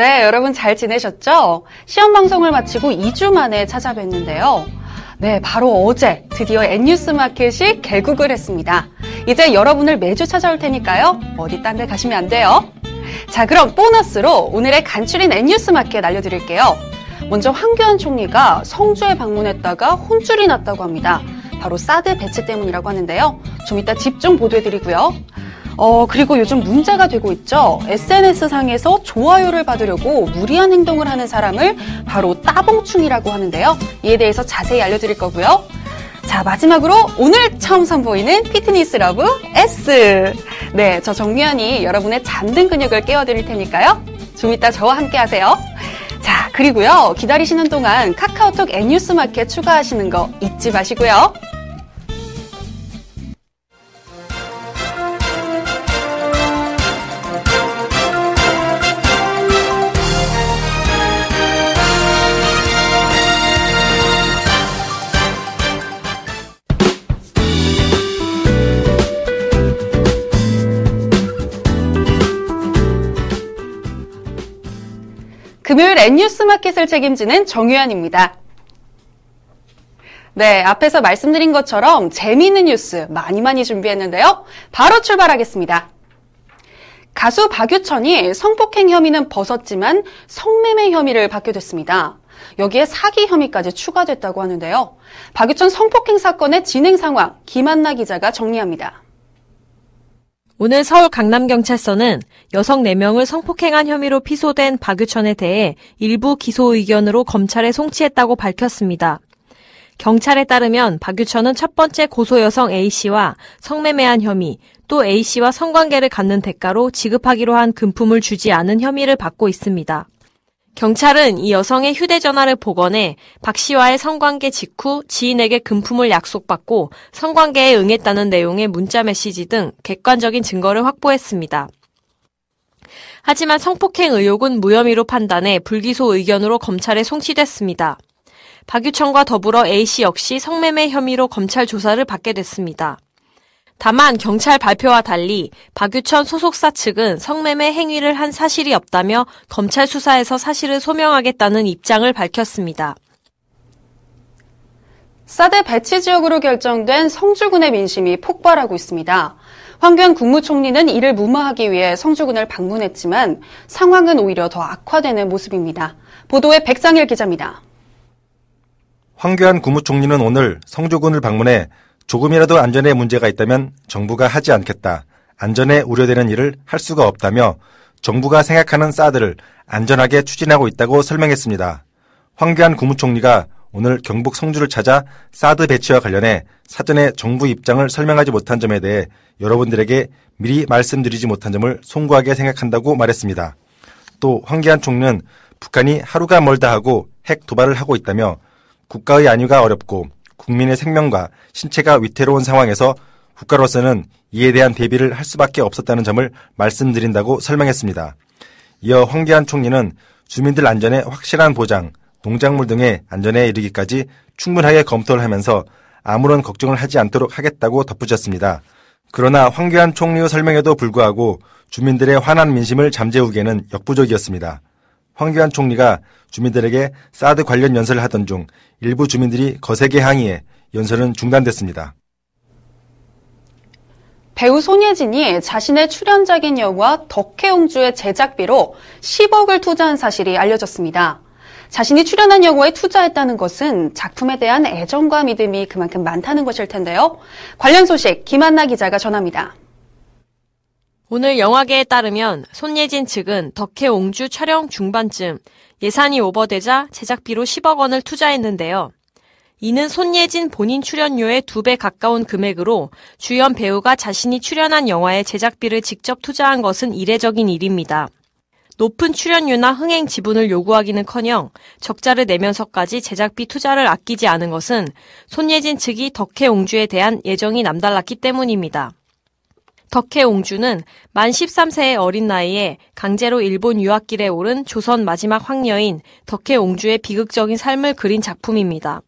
네, 여러분 잘 지내셨죠? 시험 방송을 마치고 2주 만에 찾아뵀는데요. 네, 바로 어제 드디어 N뉴스 마켓이 개국을 했습니다. 이제 여러분을 매주 찾아올 테니까요. 어디 딴 데 가시면 안 돼요. 자, 그럼 보너스로 오늘의 간추린 N뉴스 마켓 알려드릴게요. 먼저 황교안 총리가 성주에 방문했다가 혼쭐이 났다고 합니다. 바로 사드 배치 때문이라고 하는데요. 좀 이따 집중 보도해드리고요. 어, 그리고 요즘 문제가 되고 있죠. SNS상에서 좋아요를 받으려고 무리한 행동을 하는 사람을 바로 따봉충이라고 하는데요. 이에 대해서 자세히 알려드릴 거고요. 자, 마지막으로 오늘 처음 선보이는 Fitness Lovers. 네, 저 정미연이 여러분의 잠든 근육을 깨워드릴 테니까요. 좀 이따 저와 함께 하세요. 자, 그리고요. 기다리시는 동안 카카오톡 N뉴스 마켓 추가하시는 거 잊지 마시고요. 금요일 N뉴스 마켓을 책임지는 정유현입니다. 네, 앞에서 말씀드린 것처럼 재미있는 뉴스 많이 많이 준비했는데요. 바로 출발하겠습니다. 가수 박유천이 성폭행 혐의는 벗었지만 성매매 혐의를 받게 됐습니다. 여기에 사기 혐의까지 추가됐다고 하는데요. 박유천 성폭행 사건의 진행 상황 김한나 기자가 정리합니다. 오늘 서울 강남경찰서는 여성 4명을 성폭행한 혐의로 피소된 박유천에 대해 일부 기소 의견으로 검찰에 송치했다고 밝혔습니다. 경찰에 따르면 박유천은 첫 번째 고소 여성 A씨와 성매매한 혐의, 또 A씨와 성관계를 갖는 대가로 지급하기로 한 금품을 주지 않은 혐의를 받고 있습니다. 경찰은 이 여성의 휴대전화를 복원해 박 씨와의 성관계 직후 지인에게 금품을 약속받고 성관계에 응했다는 내용의 문자 메시지 등 객관적인 증거를 확보했습니다. 하지만 성폭행 의혹은 무혐의로 판단해 불기소 의견으로 검찰에 송치됐습니다. 박유천과 더불어 A씨 역시 성매매 혐의로 검찰 조사를 받게 됐습니다. 다만 경찰 발표와 달리 박유천 소속사 측은 성매매 행위를 한 사실이 없다며 검찰 수사에서 사실을 소명하겠다는 입장을 밝혔습니다. 사드 배치 지역으로 결정된 성주군의 민심이 폭발하고 있습니다. 황교안 국무총리는 이를 무마하기 위해 성주군을 방문했지만 상황은 오히려 더 악화되는 모습입니다. 보도에 백상일 기자입니다. 황교안 국무총리는 오늘 성주군을 방문해 조금이라도 안전에 문제가 있다면 정부가 하지 않겠다. 안전에 우려되는 일을 할 수가 없다며 정부가 생각하는 사드를 안전하게 추진하고 있다고 설명했습니다. 황교안 국무총리가 오늘 경북 성주를 찾아 사드 배치와 관련해 사전에 정부 입장을 설명하지 못한 점에 대해 여러분들에게 미리 말씀드리지 못한 점을 송구하게 생각한다고 말했습니다. 또 황교안 총리는 북한이 하루가 멀다 하고 핵 도발을 하고 있다며 국가의 안위가 어렵고 국민의 생명과 신체가 위태로운 상황에서 국가로서는 이에 대한 대비를 할 수밖에 없었다는 점을 말씀드린다고 설명했습니다. 이어 황교안 총리는 주민들 안전에 확실한 보장, 농작물 등의 안전에 이르기까지 충분하게 검토를 하면서 아무런 걱정을 하지 않도록 하겠다고 덧붙였습니다. 그러나 황교안 총리의 설명에도 불구하고 주민들의 화난 민심을 잠재우기에는 역부족이었습니다. 황교안 총리가 주민들에게 사드 관련 연설을 하던 중 일부 주민들이 거세게 항의해 연설은 중단됐습니다. 배우 손예진이 자신의 출연작인 영화 덕혜옹주의 제작비로 10억을 투자한 사실이 알려졌습니다. 자신이 출연한 영화에 투자했다는 것은 작품에 대한 애정과 믿음이 그만큼 많다는 것일 텐데요. 관련 소식 김한나 기자가 전합니다. 오늘 영화계에 따르면 손예진 측은 덕혜 옹주 촬영 중반쯤 예산이 오버되자 제작비로 10억 원을 투자했는데요. 이는 손예진 본인 출연료의 두 배 가까운 금액으로 주연 배우가 자신이 출연한 영화에 제작비를 직접 투자한 것은 이례적인 일입니다. 높은 출연료나 흥행 지분을 요구하기는 커녕 적자를 내면서까지 제작비 투자를 아끼지 않은 것은 손예진 측이 덕혜옹주에 대한 예정이 남달랐기 때문입니다. 덕혜 옹주는 만 13세의 어린 나이에 강제로 일본 유학길에 오른 조선 마지막 황녀인 덕혜 옹주의 비극적인 삶을 그린 작품입니다.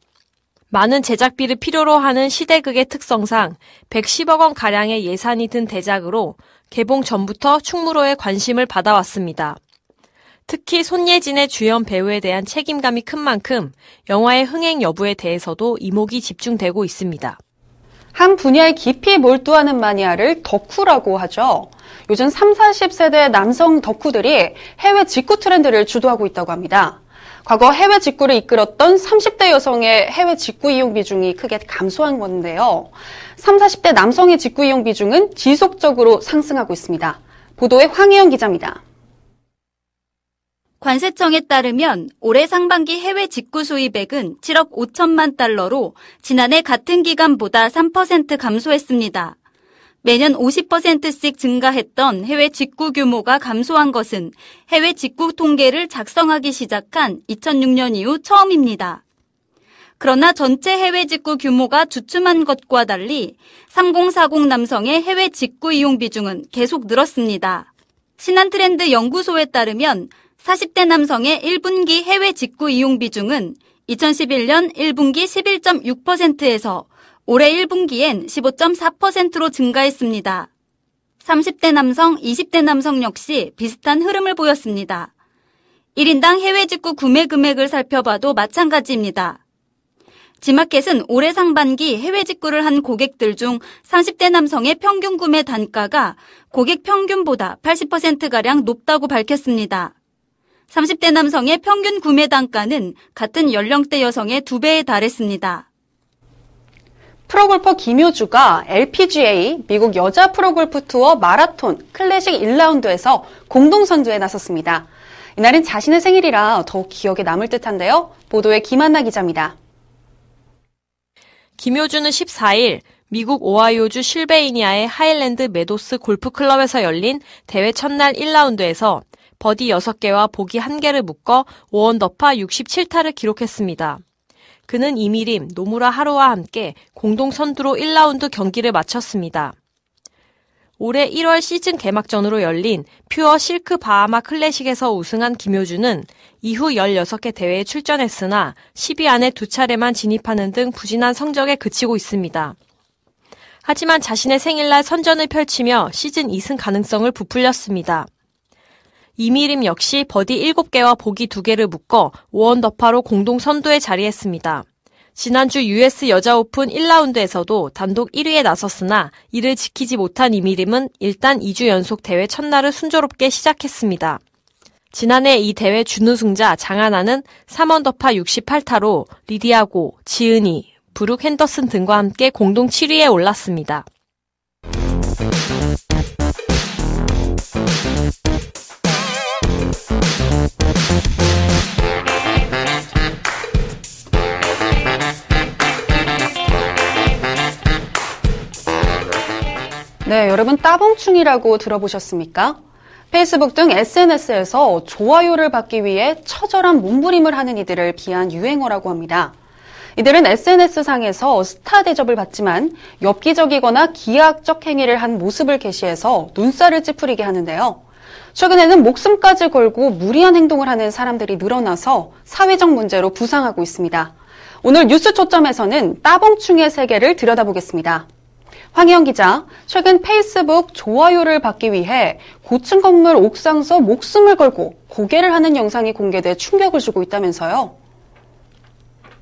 많은 제작비를 필요로 하는 시대극의 특성상 110억 원 가량의 예산이 든 대작으로 개봉 전부터 충무로의 관심을 받아왔습니다. 특히 손예진의 주연 배우에 대한 책임감이 큰 만큼 영화의 흥행 여부에 대해서도 이목이 집중되고 있습니다. 한 분야에 깊이 몰두하는 마니아를 덕후라고 하죠. 요즘 3, 40세대 남성 덕후들이 해외 직구 트렌드를 주도하고 있다고 합니다. 과거 해외 직구를 이끌었던 30대 여성의 해외 직구 이용 비중이 크게 감소한 건데요. 3, 40대 남성의 직구 이용 비중은 지속적으로 상승하고 있습니다. 보도에 황희영 기자입니다. 관세청에 따르면 올해 상반기 해외 직구 수입액은 7억 5천만 달러로 지난해 같은 기간보다 3% 감소했습니다. 매년 50%씩 증가했던 해외 직구 규모가 감소한 것은 해외 직구 통계를 작성하기 시작한 2006년 이후 처음입니다. 그러나 전체 해외 직구 규모가 주춤한 것과 달리 3040 남성의 해외 직구 이용 비중은 계속 늘었습니다. 신한트렌드 연구소에 따르면 40대 남성의 1분기 해외 직구 이용 비중은 2011년 1분기 11.6%에서 올해 1분기엔 15.4%로 증가했습니다. 30대 남성, 20대 남성 역시 비슷한 흐름을 보였습니다. 1인당 해외 직구 구매 금액을 살펴봐도 마찬가지입니다. 지마켓은 올해 상반기 해외 직구를 한 고객들 중 30대 남성의 평균 구매 단가가 고객 평균보다 80%가량 높다고 밝혔습니다. 30대 남성의 평균 구매 단가는 같은 연령대 여성의 2배에 달했습니다. 프로골퍼 김효주가 LPGA 미국 여자 프로골프 투어 마라톤 클래식 1라운드에서 공동 선두에 나섰습니다. 이날은 자신의 생일이라 더욱 기억에 남을 듯한데요. 보도에 김한나 기자입니다. 김효주는 14일 미국 오하이오주 실베이니아의 하일랜드 메도스 골프클럽에서 열린 대회 첫날 1라운드에서 버디 6개와 보기 1개를 묶어 5언더파 67타를 기록했습니다. 그는 이미림, 노무라 하루와 함께 공동 선두로 1라운드 경기를 마쳤습니다. 올해 1월 시즌 개막전으로 열린 퓨어 실크 바하마 클래식에서 우승한 김효주는 이후 16개 대회에 출전했으나 10위 안에 두 차례만 진입하는 등 부진한 성적에 그치고 있습니다. 하지만 자신의 생일날 선전을 펼치며 시즌 2승 가능성을 부풀렸습니다. 이미림 역시 버디 7개와 보기 2개를 묶어 5언더파로 공동 선두에 자리했습니다. 지난주 US 여자 오픈 1라운드에서도 단독 1위에 나섰으나 이를 지키지 못한 이미림은 일단 2주 연속 대회 첫날을 순조롭게 시작했습니다. 지난해 이 대회 준우승자 장하나는 3원더파 68타로 리디아고, 지은이, 브룩 핸더슨 등과 함께 공동 7위에 올랐습니다. 네, 여러분 따봉충이라고 들어보셨습니까? 페이스북 등 SNS에서 좋아요를 받기 위해 처절한 몸부림을 하는 이들을 비한 유행어라고 합니다. 이들은 SNS상에서 스타 대접을 받지만 엽기적이거나 기하학적 행위를 한 모습을 게시해서 눈살을 찌푸리게 하는데요. 최근에는 목숨까지 걸고 무리한 행동을 하는 사람들이 늘어나서 사회적 문제로 부상하고 있습니다. 오늘 뉴스 초점에서는 따봉충의 세계를 들여다보겠습니다. 황희영 기자, 최근 페이스북 좋아요를 받기 위해 고층 건물 옥상서 목숨을 걸고 고개를 하는 영상이 공개돼 충격을 주고 있다면서요?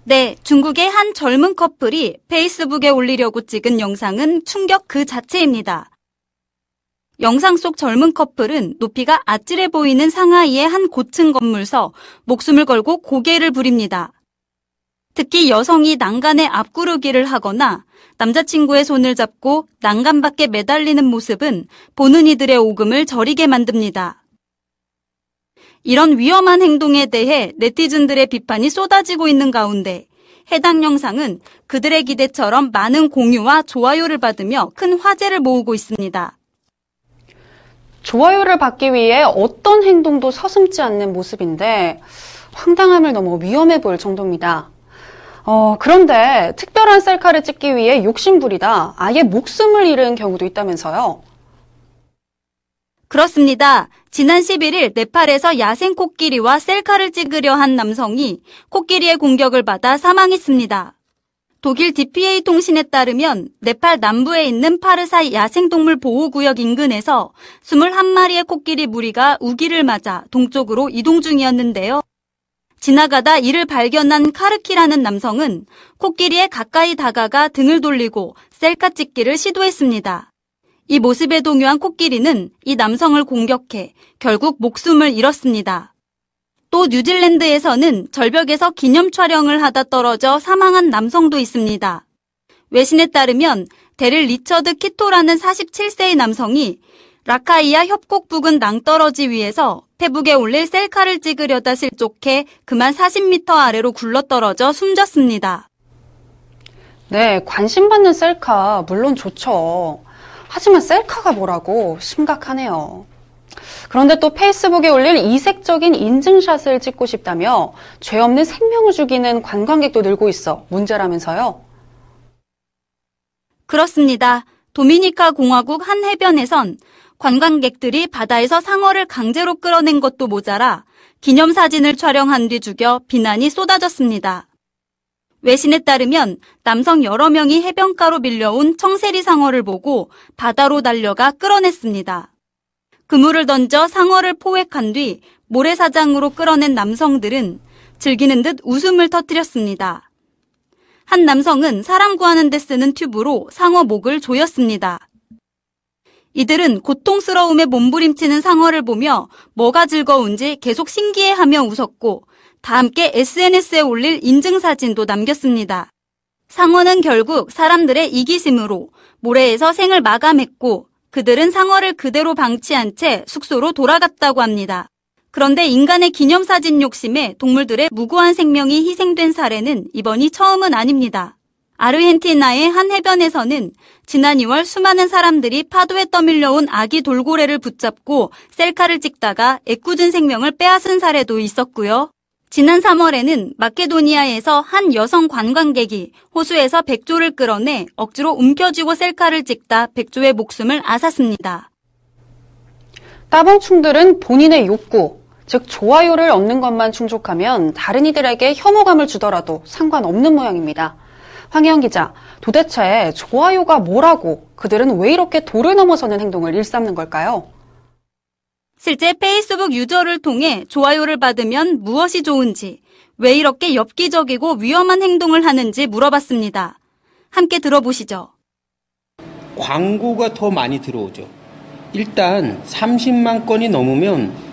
네, 중국의 한 젊은 커플이 페이스북에 올리려고 찍은 영상은 충격 그 자체입니다. 영상 속 젊은 커플은 높이가 아찔해 보이는 상하이의 한 고층 건물서 목숨을 걸고 고개를 부립니다. 특히 여성이 난간에 앞구르기를 하거나 남자친구의 손을 잡고 난간 밖에 매달리는 모습은 보는 이들의 오금을 저리게 만듭니다. 이런 위험한 행동에 대해 네티즌들의 비판이 쏟아지고 있는 가운데 해당 영상은 그들의 기대처럼 많은 공유와 좋아요를 받으며 큰 화제를 모으고 있습니다. 좋아요를 받기 위해 어떤 행동도 서슴지 않는 모습인데 황당함을 넘어 위험해 보일 정도입니다. 어, 그런데 특별한 셀카를 찍기 위해 욕심부리다 아예 목숨을 잃은 경우도 있다면서요? 그렇습니다. 지난 11일 네팔에서 야생 코끼리와 셀카를 찍으려 한 남성이 코끼리의 공격을 받아 사망했습니다. 독일 DPA 통신에 따르면 네팔 남부에 있는 파르사 야생동물 보호구역 인근에서 21마리의 코끼리 무리가 우기를 맞아 동쪽으로 이동 중이었는데요. 지나가다 이를 발견한 카르키라는 남성은 코끼리에 가까이 다가가 등을 돌리고 셀카 찍기를 시도했습니다. 이 모습에 동요한 코끼리는 이 남성을 공격해 결국 목숨을 잃었습니다. 또 뉴질랜드에서는 절벽에서 기념 촬영을 하다 떨어져 사망한 남성도 있습니다. 외신에 따르면 데릴 리처드 키토라는 47세의 남성이 라카이아 협곡 부근 낭떠러지 위에서 페북에 올릴 셀카를 찍으려다 실족해 그만 40m 아래로 굴러떨어져 숨졌습니다. 네, 관심받는 셀카 물론 좋죠. 하지만 셀카가 뭐라고 심각하네요. 그런데 또 페이스북에 올릴 이색적인 인증샷을 찍고 싶다며 죄 없는 생명을 죽이는 관광객도 늘고 있어 문제라면서요. 그렇습니다. 도미니카 공화국 한 해변에선 관광객들이 바다에서 상어를 강제로 끌어낸 것도 모자라 기념사진을 촬영한 뒤 죽여 비난이 쏟아졌습니다. 외신에 따르면 남성 여러 명이 해변가로 밀려온 청세리 상어를 보고 바다로 달려가 끌어냈습니다. 그물을 던져 상어를 포획한 뒤 모래사장으로 끌어낸 남성들은 즐기는 듯 웃음을 터뜨렸습니다. 한 남성은 사람 구하는 데 쓰는 튜브로 상어 목을 조였습니다. 이들은 고통스러움에 몸부림치는 상어를 보며 뭐가 즐거운지 계속 신기해하며 웃었고 다 함께 SNS에 올릴 인증사진도 남겼습니다. 상어는 결국 사람들의 이기심으로 모래에서 생을 마감했고 그들은 상어를 그대로 방치한 채 숙소로 돌아갔다고 합니다. 그런데 인간의 기념사진 욕심에 동물들의 무고한 생명이 희생된 사례는 이번이 처음은 아닙니다. 아르헨티나의 한 해변에서는 지난 2월 수많은 사람들이 파도에 떠밀려온 아기 돌고래를 붙잡고 셀카를 찍다가 애꿎은 생명을 빼앗은 사례도 있었고요. 지난 3월에는 마케도니아에서 한 여성 관광객이 호수에서 백조를 끌어내 억지로 움켜쥐고 셀카를 찍다 백조의 목숨을 앗았습니다. 따봉충들은 본인의 욕구, 즉 좋아요를 얻는 것만 충족하면 다른 이들에게 혐오감을 주더라도 상관없는 모양입니다. 황혜영 기자, 도대체 좋아요가 뭐라고 그들은 왜 이렇게 도를 넘어서는 행동을 일삼는 걸까요? 실제 페이스북 유저를 통해 좋아요를 받으면 무엇이 좋은지, 왜 이렇게 엽기적이고 위험한 행동을 하는지 물어봤습니다. 함께 들어보시죠. 광고가 더 많이 들어오죠. 일단 30만 건이 넘으면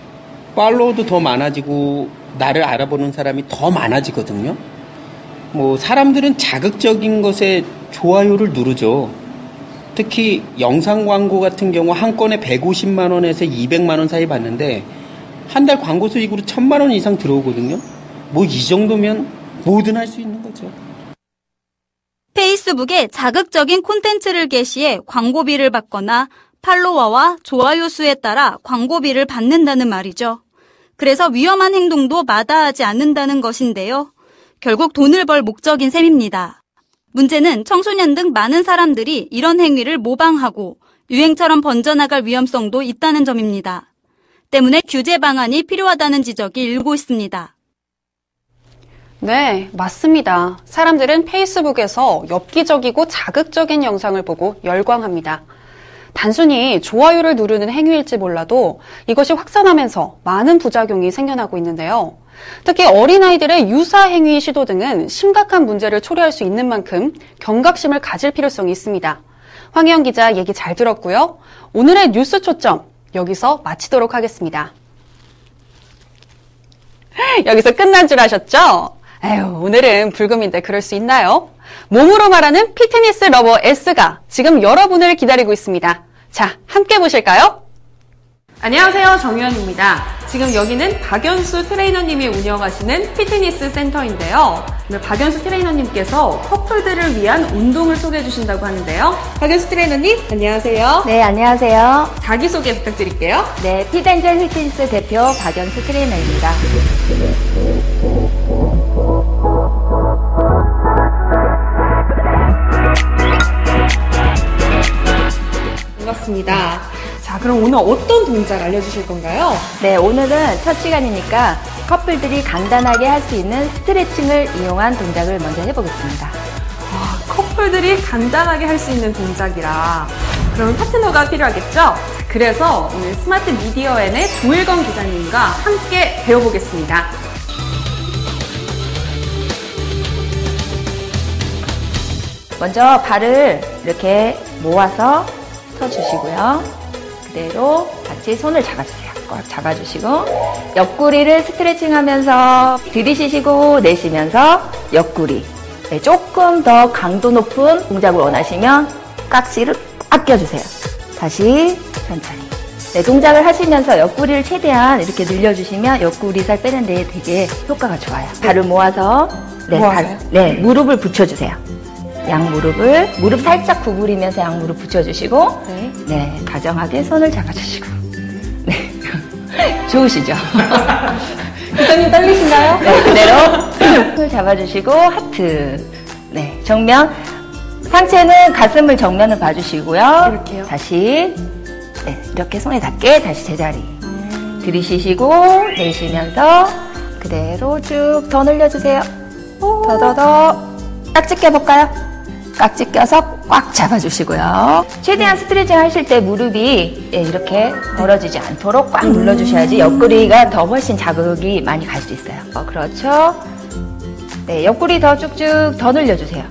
팔로워도 더 많아지고 나를 알아보는 사람이 더 많아지거든요. 뭐 사람들은 자극적인 것에 좋아요를 누르죠. 특히 영상 광고 같은 경우 한 건에 150만 원에서 200만 원 사이 받는데 한 달 광고 수익으로 1000만 원 이상 들어오거든요. 뭐 이 정도면 뭐든 할 수 있는 거죠. 페이스북에 자극적인 콘텐츠를 게시해 광고비를 받거나 팔로워와 좋아요 수에 따라 광고비를 받는다는 말이죠. 그래서 위험한 행동도 마다하지 않는다는 것인데요. 결국 돈을 벌 목적인 셈입니다. 문제는 청소년 등 많은 사람들이 이런 행위를 모방하고 유행처럼 번져나갈 위험성도 있다는 점입니다. 때문에 규제 방안이 필요하다는 지적이 일고 있습니다. 네, 맞습니다. 사람들은 페이스북에서 엽기적이고 자극적인 영상을 보고 열광합니다. 단순히 좋아요를 누르는 행위일지 몰라도 이것이 확산하면서 많은 부작용이 생겨나고 있는데요. 특히 어린아이들의 유사 행위 시도 등은 심각한 문제를 초래할 수 있는 만큼 경각심을 가질 필요성이 있습니다. 황혜영 기자 얘기 잘 들었고요. 오늘의 뉴스 초점 여기서 마치도록 하겠습니다. 여기서 끝난 줄 아셨죠? 에휴, 오늘은 불금인데 그럴 수 있나요? 몸으로 말하는 Fitness Lovers가 지금 여러분을 기다리고 있습니다. 자, 함께 보실까요? 안녕하세요. 정유현입니다. 지금 여기는 박연수 트레이너님이 운영하시는 피트니스 센터인데요. 오늘 박연수 트레이너님께서 커플들을 위한 운동을 소개해 주신다고 하는데요. 박연수 트레이너님, 안녕하세요. 네, 안녕하세요. 자기소개 부탁드릴게요. 네, 피덴젤 휘트니스 대표 박연수 트레이너입니다. 반갑습니다. 자, 그럼 오늘 어떤 동작 알려주실 건가요? 네, 오늘은 첫 시간이니까 커플들이 간단하게 할 수 있는 스트레칭을 이용한 동작을 먼저 해보겠습니다. 아, 커플들이 간단하게 할 수 있는 동작이라 그런 파트너가 필요하겠죠? 그래서 오늘 스마트 미디어엔의 조일건 기자님과 함께 배워보겠습니다. 먼저 발을 이렇게 모아서 펴주시고요. 그대로 같이 손을 잡아주세요. 꽉 잡아주시고 옆구리를 스트레칭 하면서 들이쉬시고 내쉬면서 옆구리 네, 조금 더 강도 높은 동작을 원하시면 깍지를 꽉 껴주세요. 다시 천천히 네, 동작을 하시면서 옆구리를 최대한 이렇게 늘려주시면 옆구리 살 빼는 데 되게 효과가 좋아요. 발을 모아서 네, 모아서요? 발- 네, 무릎을 붙여주세요. 양 무릎을 무릎 살짝 구부리면서 양 무릎 붙여주시고 네. 네 다정하게 손을 잡아주시고 네 좋으시죠? 기자님 떨리신가요? 네 그대로 손을 잡아주시고 하트 네 정면 상체는 가슴을 정면을 봐주시고요 이렇게요? 다시 네 이렇게 손에 닿게 다시 제자리 들이쉬시고 내쉬면서 그대로 쭉 더 늘려주세요 더더더 깍지 껴볼까요? 깍지 껴서 꽉 잡아주시고요. 최대한 스트레칭 하실 때 무릎이 예, 이렇게 벌어지지 않도록 꽉 눌러주셔야지 옆구리가 더 훨씬 자극이 많이 갈 수 있어요. 어, 그렇죠. 네, 옆구리 더 쭉쭉 더 늘려주세요.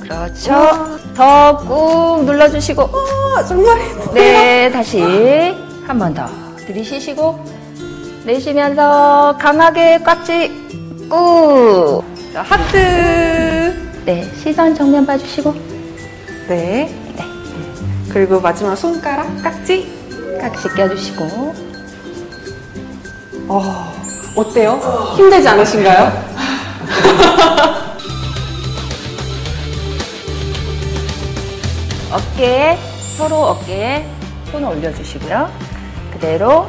그렇죠. 더 꾹 눌러주시고. 아, 정말 네, 다시 한 번 더 들이쉬시고 내쉬면서 강하게 깍지 꾹. 자, 하트. 네, 시선 정면 봐주시고. 네. 그리고 마지막 손가락, 깍지. 깍지 껴주시고. 어, 어때요? 힘들지 않으신가요? 어깨에, 서로 어깨에 손을 올려주시고요. 그대로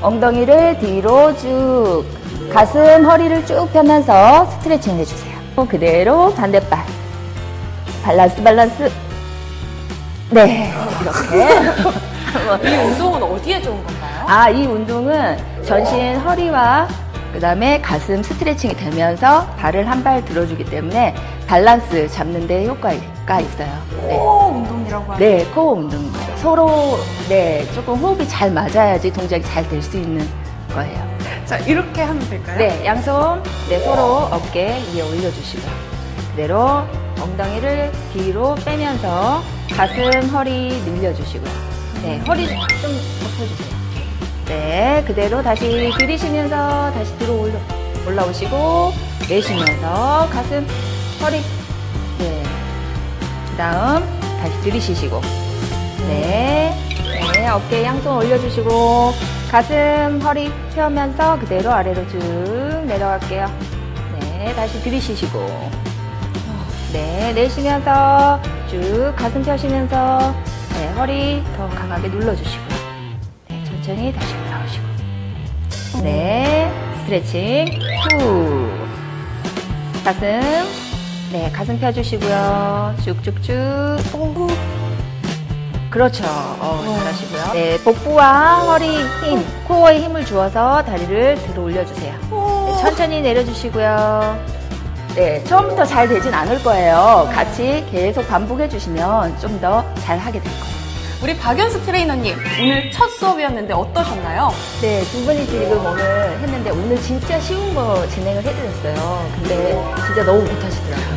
엉덩이를 뒤로 쭉, 가슴, 허리를 쭉 펴면서 스트레칭 해주세요. 그대로 반대발. 밸런스, 밸런스. 네, 이렇게. 이 운동은 어디에 좋은 건가요? 아, 이 운동은 전신 허리와 그다음에 가슴 스트레칭이 되면서 발을 한 발 들어주기 때문에 밸런스 잡는 데 효과가 있어요. 네. 코어 운동이라고 하는 네, 코어 운동입니다. 서로 네, 조금 호흡이 잘 맞아야지 동작이 잘 될 수 있는 거예요. 자, 이렇게 하면 될까요? 네, 양손 네, 서로 어깨 위에 올려주시고요. 그대로 엉덩이를 뒤로 빼면서 가슴, 허리 늘려주시고요. 네, 허리 좀 덮어주세요. 네, 그대로 다시 들이쉬면서 다시 들어 올라, 올라오시고 내쉬면서 가슴, 허리 네, 그 다음 다시 들이쉬시고 네, 네, 어깨 양손 올려주시고 가슴, 허리 펴면서 그대로 아래로 쭉 내려갈게요. 네, 다시 들이쉬시고 네, 내쉬면서 쭉 가슴 펴시면서 네, 허리 더 강하게 눌러주시고요. 네, 천천히 다시 올라오시고 네, 스트레칭 후 가슴 네, 가슴 펴주시고요. 쭉쭉쭉 그렇죠. 어, 잘하시고요. 네, 복부와 허리 힘, 코어에 힘을 주어서 다리를 들어 올려주세요. 네, 천천히 내려주시고요. 네, 처음부터 잘 되진 않을 거예요. 같이 계속 반복해 주시면 좀 더 잘 하게 될 거예요. 우리 박연수 트레이너님, 오늘 첫 수업이었는데 어떠셨나요? 네, 두 분이 지금 오늘 했는데 오늘 진짜 쉬운 거 진행을 해드렸어요. 근데 진짜 너무 못하시더라고요.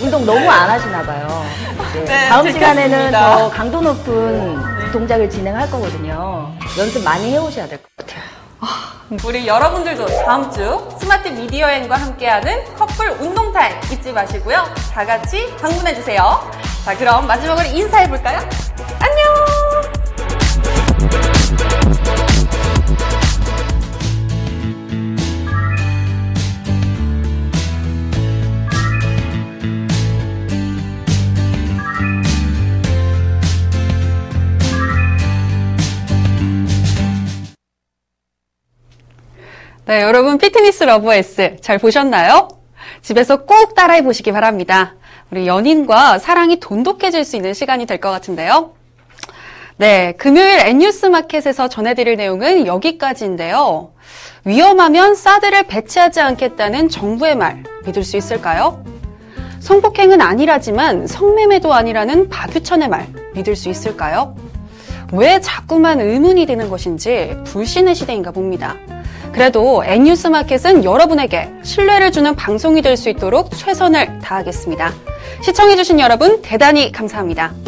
네, 운동 너무 안 하시나 봐요. 네, 네, 다음. 시간에는 더 강도 높은 동작을 진행할 거거든요. 연습 많이 해오셔야 될 것 같아요. 우리 여러분들도 다음 주 스마트 미디어엔과 함께하는 커플 운동 타임 잊지 마시고요. 다 같이 방문해 주세요. 자, 그럼 마지막으로 인사해 볼까요? 안녕! 네, 여러분 Fitness Lovers 잘 보셨나요? 집에서 꼭 따라해 보시기 바랍니다. 우리 연인과 사랑이 돈독해질 수 있는 시간이 될 것 같은데요. 네, 금요일 N뉴스 마켓에서 전해드릴 내용은 여기까지인데요. 위험하면 사드를 배치하지 않겠다는 정부의 말 믿을 수 있을까요? 성폭행은 아니라지만 성매매도 아니라는 박유천의 말 믿을 수 있을까요? 왜 자꾸만 의문이 드는 것인지 불신의 시대인가 봅니다. 그래도 N뉴스 마켓은 여러분에게 신뢰를 주는 방송이 될 수 있도록 최선을 다하겠습니다. 시청해주신 여러분 대단히 감사합니다.